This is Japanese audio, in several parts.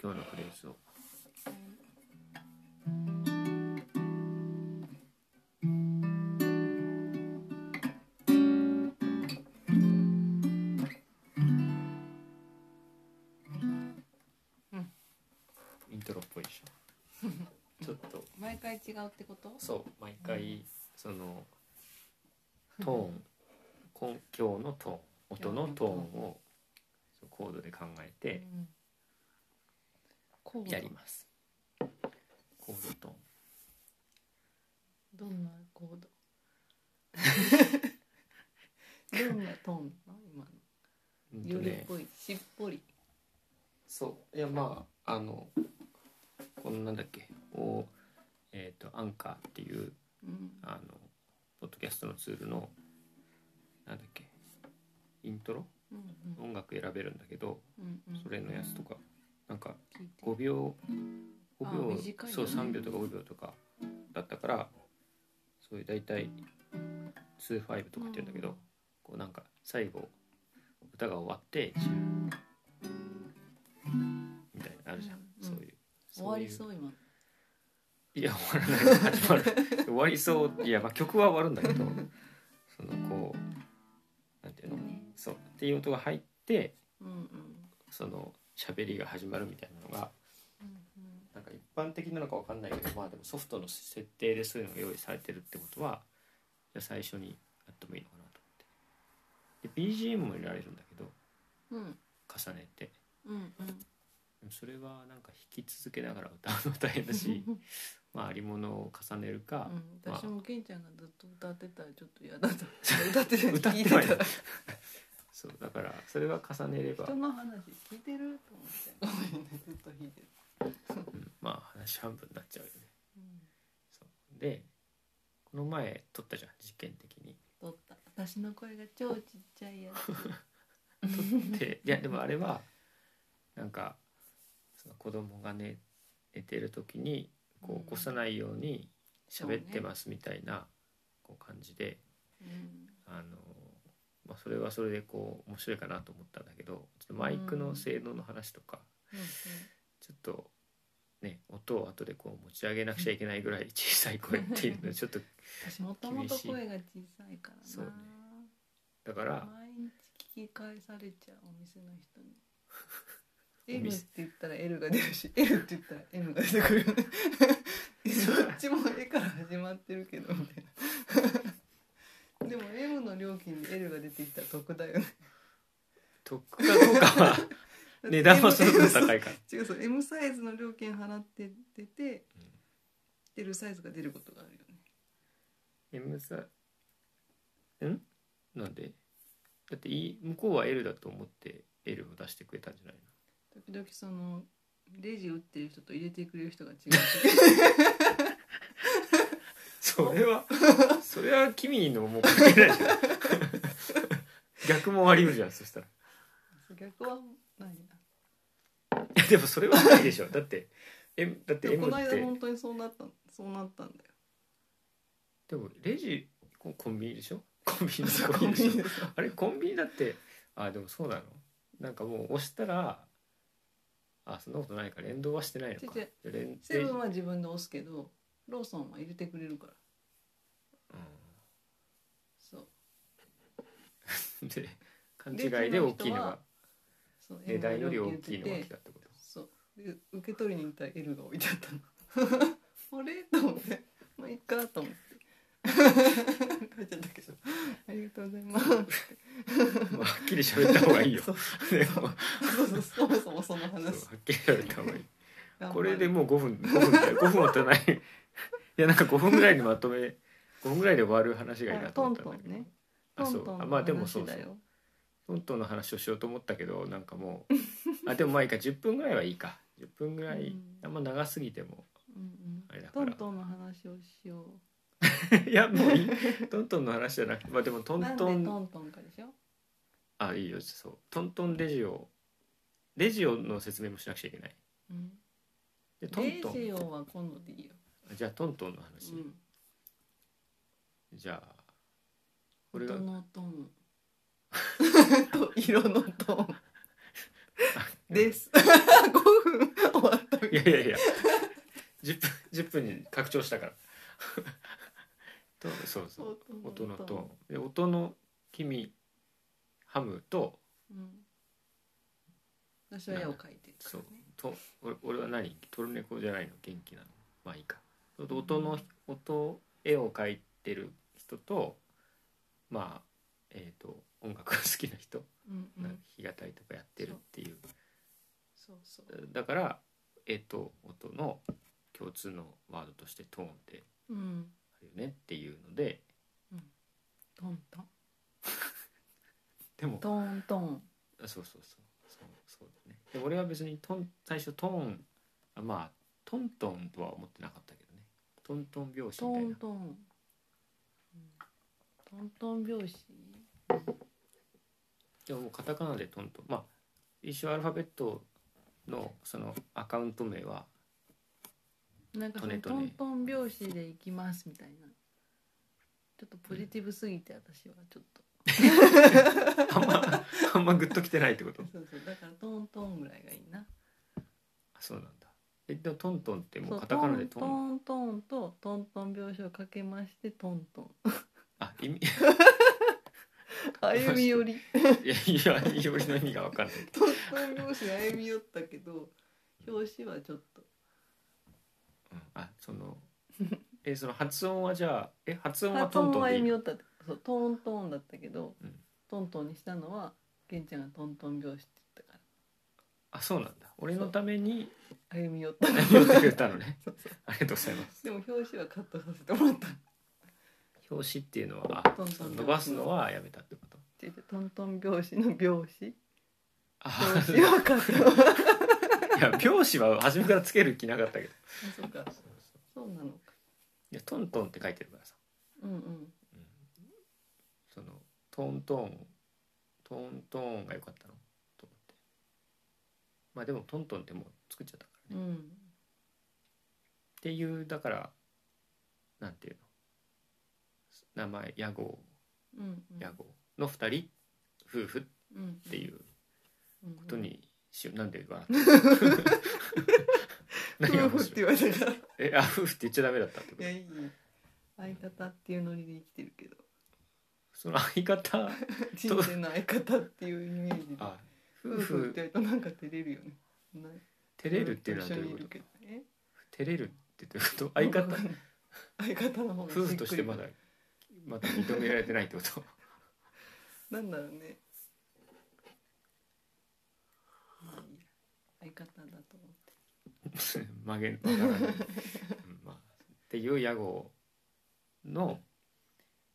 今日のフレーズを。イントロっぽいでしょ。ちょっと。毎回違うってこと？そう。毎回そのトーン。今今日のトーン。音のトーンをコードで考えてうんやります。コードトーンどんなコード？どんなトーンなの？今の。うんとね。夜っぽいしっぽり。そう。いやまああのこのなんだっけ？おえっ、とアンカーっていううん。あのポッドキャストのツールのなんだっけ？イントロ？うん。音楽選べるんだけどうんうん。それのやつとか5秒5あ秒、そう3秒とか5秒とかだったからそういう大体25とかって言うんだけど、うん。こうなんか最後歌が終わってみたいなのあるじゃん、うんそういう終わりうそう今。いや終わらない。始まる。終わりそう。いやまあ曲は終わるんだけど そのこうなんていうの。ね。そう。っていう音が入ってうんうん。その喋りが始まるみたいなのがうんなんか一般的なのかわかんないけどまあでもソフトの設定でそういうのが用意されてるってことはじゃあ最初にやってもいいのかなと思って。で BGM も入れられるんだけどうん。うん重ねて。うんうん。それはなんか弾き続けながら歌うの大変だし まあありものを重ねるか、うん、私もケンちゃんがずっと歌ってたらちょっと嫌だと 歌ってた歌っ聞いてた。らそうだからそれは重ねれば、人の話聞いてると思ってごめんねずっと弾いてる、うんまあ話半分になっちゃうよね。うん、そう。でこの前撮ったじゃん実験的に。撮った。私の声が超ちっちゃいやつ。でいやでもあれはなんかその子供が寝寝てる時にこう起こさないように喋ってますみたいなこう感じでうん。あの、まあ、それはそれでこう面白いかなと思ったんだけどちょっとマイクの性能の話とかうんちょっとね音を後でこう持ち上げなくちゃいけないぐらい小さい声っていうのはちょっと私もともと声が小さいからな。そうね。だから毎日聞き返されちゃうお店の人に。お M っ店て言ったら L が出るし L って言ったら M が出てくるよね。どっちも A から始まってるけどみたいなでも M の料金で L が出てきたら得だよね。得かどうかは値段はその分高いから。違うそう M サイズの料金払って出て L サイズが出ることがあるよね。M さん？なんで？だっていい向こうは L だと思って L を出してくれたんじゃないの？時々そのレジ打ってる人と入れてくれる人が違う。それは それは君のもう関係ないじゃん。逆もあり得るじゃんそしたら。逆はないいやでもそれはないでしょ。だって M だってなで M もこのって。間本当にそうなったそうなったんだよ。でもレジココンビニでしょ？コンビニコンコンビニあれコンビニだってあでもそうなの？なんかもう押したらあそんなことないか連動はしてないのか。違う連セブンは自分で押すけどローソンは入れてくれるからそう。う んで勘違いで大きいのがそう値段より大きいのが来たってこと？そう。で受け取りに行ったら L が置いてあったの。あれ？と思って。まあいいかと思って。書いちゃったけど。ありがとうございますまあはっきり喋った方がいいよ。そうでもそう。そうそもそもそのそう話はっきり喋った方がいい。これでもう5分5分だよ。5分も足らない。いやなんか5分ぐらいにまとめ5分ぐらいで終わる話がいいなと思ったんだけど。トントンね。あそう。まあでもそうそう。話だよ。トントンの話をしようと思ったけどなんかもう。あでもまあいいか。10分ぐらいはいいか。10分ぐらい、うん。あんま長すぎても。あれだから。トントンの話をしよ いやもういい。トントンの話じゃなくてまあでもトうなんでントントントンかでしょあいいよ。そう。トントンレジオ。レジオの説明もしなくちゃいけない。うん。でトンレトン。ジオは今度でいいよ。じゃあトントンの話、うんじゃあこれが音のトーン。と色のトーン。です。5分いやいやいや。10分10分に拡張したから。とそうそう。音のトーン。で音の君ハムとうん。私は絵を描いてるかそう。と俺俺は何？トルネコじゃないの？元気なの？まあいいか。音の音絵を描いてる人とまあえっ、と音楽が好きな人、うん弾き語りとかやってるっていう。そうそう。だから絵と音の共通のワードとしてトーンってうんあるよねっていうので。トントン。でもトントン。そうそうそう。そうそうだね。で俺は別にトン最初トーンあまあトントンとは思ってなかったけどね。トントン拍子みトたいな。ントン。うんトントン拍子。でももうカタカナでトントン。まあ一応アルファベットのそのアカウント名はなんかそのトントン拍子で行きますみたいな。ちょっとポジティブすぎて私はちょっと。あんまあんまグッときてないってこと？そうそうだからトントンぐらいがいいな。あそうなんだ。えでもトントンってもそううカタカナでトトンントンとトントン拍子をかけましてトントン。あ意味。い歩み寄り。やいやよりの意味が分かんない。トントン拍子が歩み寄ったけど表紙はちょっと。うん。あそのえその発音はじゃあえ発音はトン発音はトンでい歩み寄ったってそうトントンだったけど、うん。トントンにしたのはケンちゃんがトントン拍子って言ったかあそうなんだ。俺のためにら歩み寄った。言ってくれたのね。そうそう。ありがとうございます。でも表紙はカットさせてもらった表紙っていうのはあトントン伸ばすのはやめたってこと？トントン拍子？の拍子あ拍子はカットいや拍子は初めからつける気なかったけど。あそうか。そうなのか。いやトントンって書いてるからさ。うんうん。そのトントントントンが良かったの？と思って。まあでもトントンってもう作っちゃったからね、っうん。ていうだからなんていうの？名前屋号。うんうん。屋号の二人。夫婦。っうんていう。うんことにしよう。なんで笑った何が夫婦って面白い言われたから。いえあ夫婦って言っちゃダメだったってこと？やいい相方っていうノリで生きてるけど。その相方？人生の相方っていうイメージで。あ夫夫婦婦って言われるとなんか照れるよね。な照れるっていうのはどういうこと？ずっと一緒にいるけど。え？照れるってどういうこと？相方？相方の方が夫婦としてまだまだ認められてないってこと？なんだろうね。まあいいや。相方だと思って。曲げわからない、うんまあ、っていう屋号の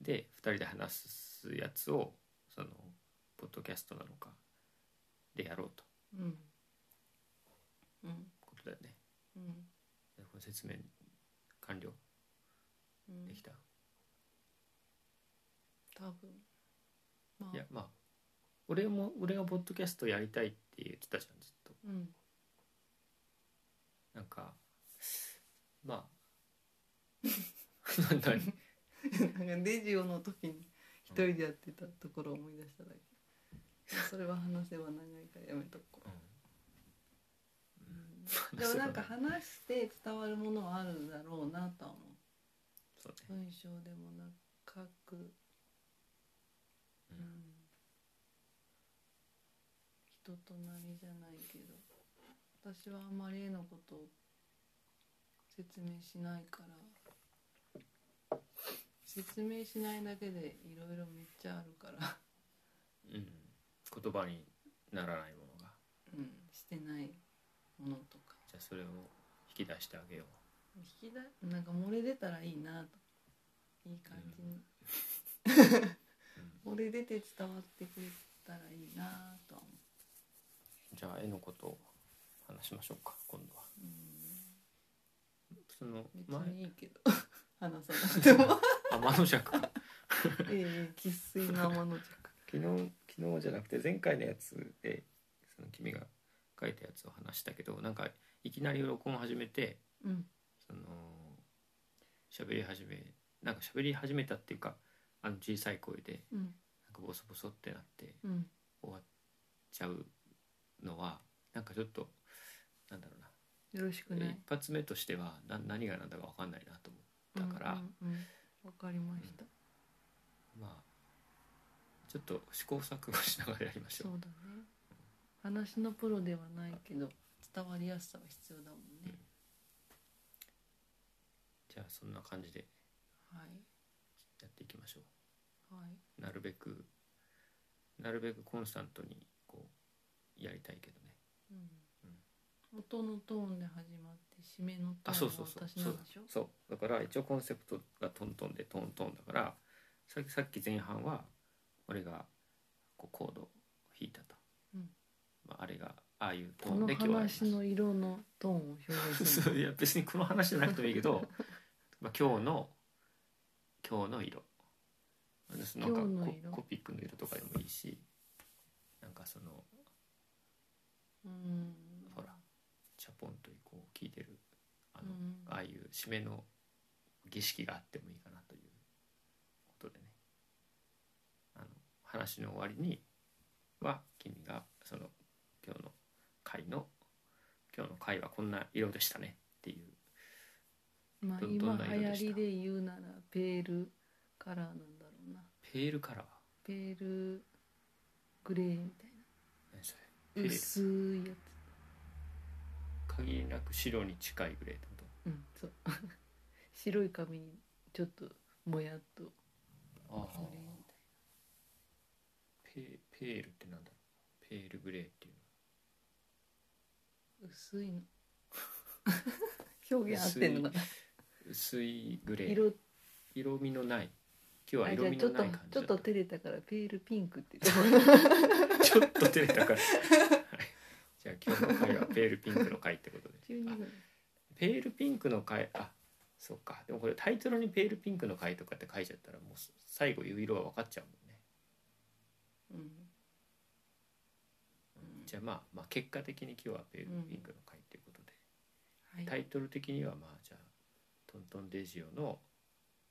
で2人で話すやつをそのポッドキャストなのかでやろうと。うん。うん。ことだよね。うん。でこの説明完了。うん。できた、多分。まあ。いやまあ。俺も俺がポッドキャストやりたいって言ってたじゃんずっと。うん。なんかまあ。何なんかレジオの時に一人でやってたところを思い出しただけ。それは話せば長いからやめとこう、うん、でもなんか話して伝わるものはあるだろうなとは思う。そうね。文章でもな書く、うん、人となりじゃないけど私はあまり絵のことを説明しないから説明しないだけでいろいろめっちゃあるから、うん、言葉にならないものが。うん、してないものとか。じゃあそれを引き出してあげよ引きだなんか漏れ出たらいいなと。いい感じに、漏れ出て伝わってくれたらいいなとは思う。じゃあ絵のことを話しましょうか今度は。その別前にいいけど。話さなくても。天の尺かええ生粋の天の弱昨日昨日じゃなくて前回のやつでその君が書いたやつを話したけどなんかいきなり録音始めてうん。その喋り始めなんか喋り始めたっていうかあの小さい声でうん。なんかボソボソってなってうん。終わっちゃうのはなんかちょっとなんだろうな。よろしくない一発目としてはな何が何だか分かんないなと思ったから、うんうんうん。わかりました、まあちょっと試行錯誤しながらやりましょう。そうだね。話のプロではないけど伝わりやすさは必要だもんね、じゃあそんな感じではい。やっていきましょはい、うなるべくなるべくコンスタントにこうやりたいけどね。うん、音のトーンで始まって締めのトあーンはそうそうそう。私なんでしょ？そう。だから一応コンセプトがトントンでトントンだからさっきさっき前半は俺がこうコードを弾いたと、うん。まあ、あれがああいうトーンで今日は話の色のトーンを表現す そう。るいや別にこの話じゃなくてもいいけど、まあ、今日の今日の色なんかココピックの色とかでもいいしなんかそのうん。ほらチャポンとこう聞いてるあの、うん。ああいう締めの儀式があってもいいかなということでね。あの話の終わりには君がその今日の回の今日の回はこんな色でしたね。っていう。まあ今流行りで言うならペールカラーなんだろうなペールカラー。ペールグレーみたい何それ？なペール。薄いや限りなく白に近いグレーってこつうんそう。白い紙にちょっともやっと。グとああレーみたいペペールってなんだろう？ペールグレーっていうな薄いの。表現合ってんのかな。の薄いグレー。色。色味のない今日は色味ゃあちょっとのない感じちょっと照れたからペールピンクって言ってちょっと照れたから、はい、じゃあ今日の回はペールピンクの回ってことで。12あぐらいペールピンクの回あそうか。でもこれタイトルにペールピンクの回とかって書いちゃったらもう最後言う色は分かっちゃうもんね、うん。じゃあまあまあ結果的に今日はペールピンクの回っていうことで、はい。タイトル的にはまあじゃあトントンデジオの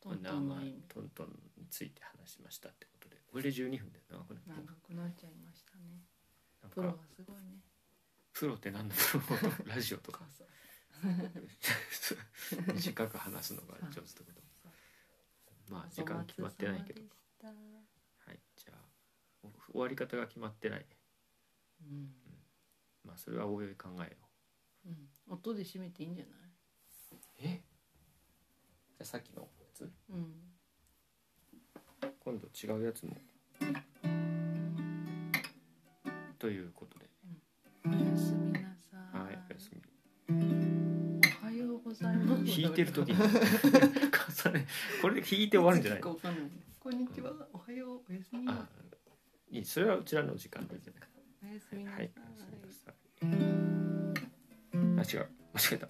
トントンの意味トントンについて話しましたってことでこれで12分で長くなってる長くなっちゃいましたね。なんプロはかすごいね。プロって何のプロラジオとか。そう 短く話すのが上手ってこと。まあ時間決まってないけど。お粗末様でしたはいじゃあお終わり方が決まってない。うん。まあそれはおいおい考えよう。うん。音で締めていいんじゃない？え？じゃあさっきのやつ。うん。今度違うやつも。ということで。おやすみなさい。はいおやすみ。おはようございます。弾いてる時に。これで弾いて終わるんじゃない？こんにちは。おはようおやすみ。あいい。それはうちらの時間でいいんじゃない？おやすみなさはいいおやすみなさい。あ違う。間違えた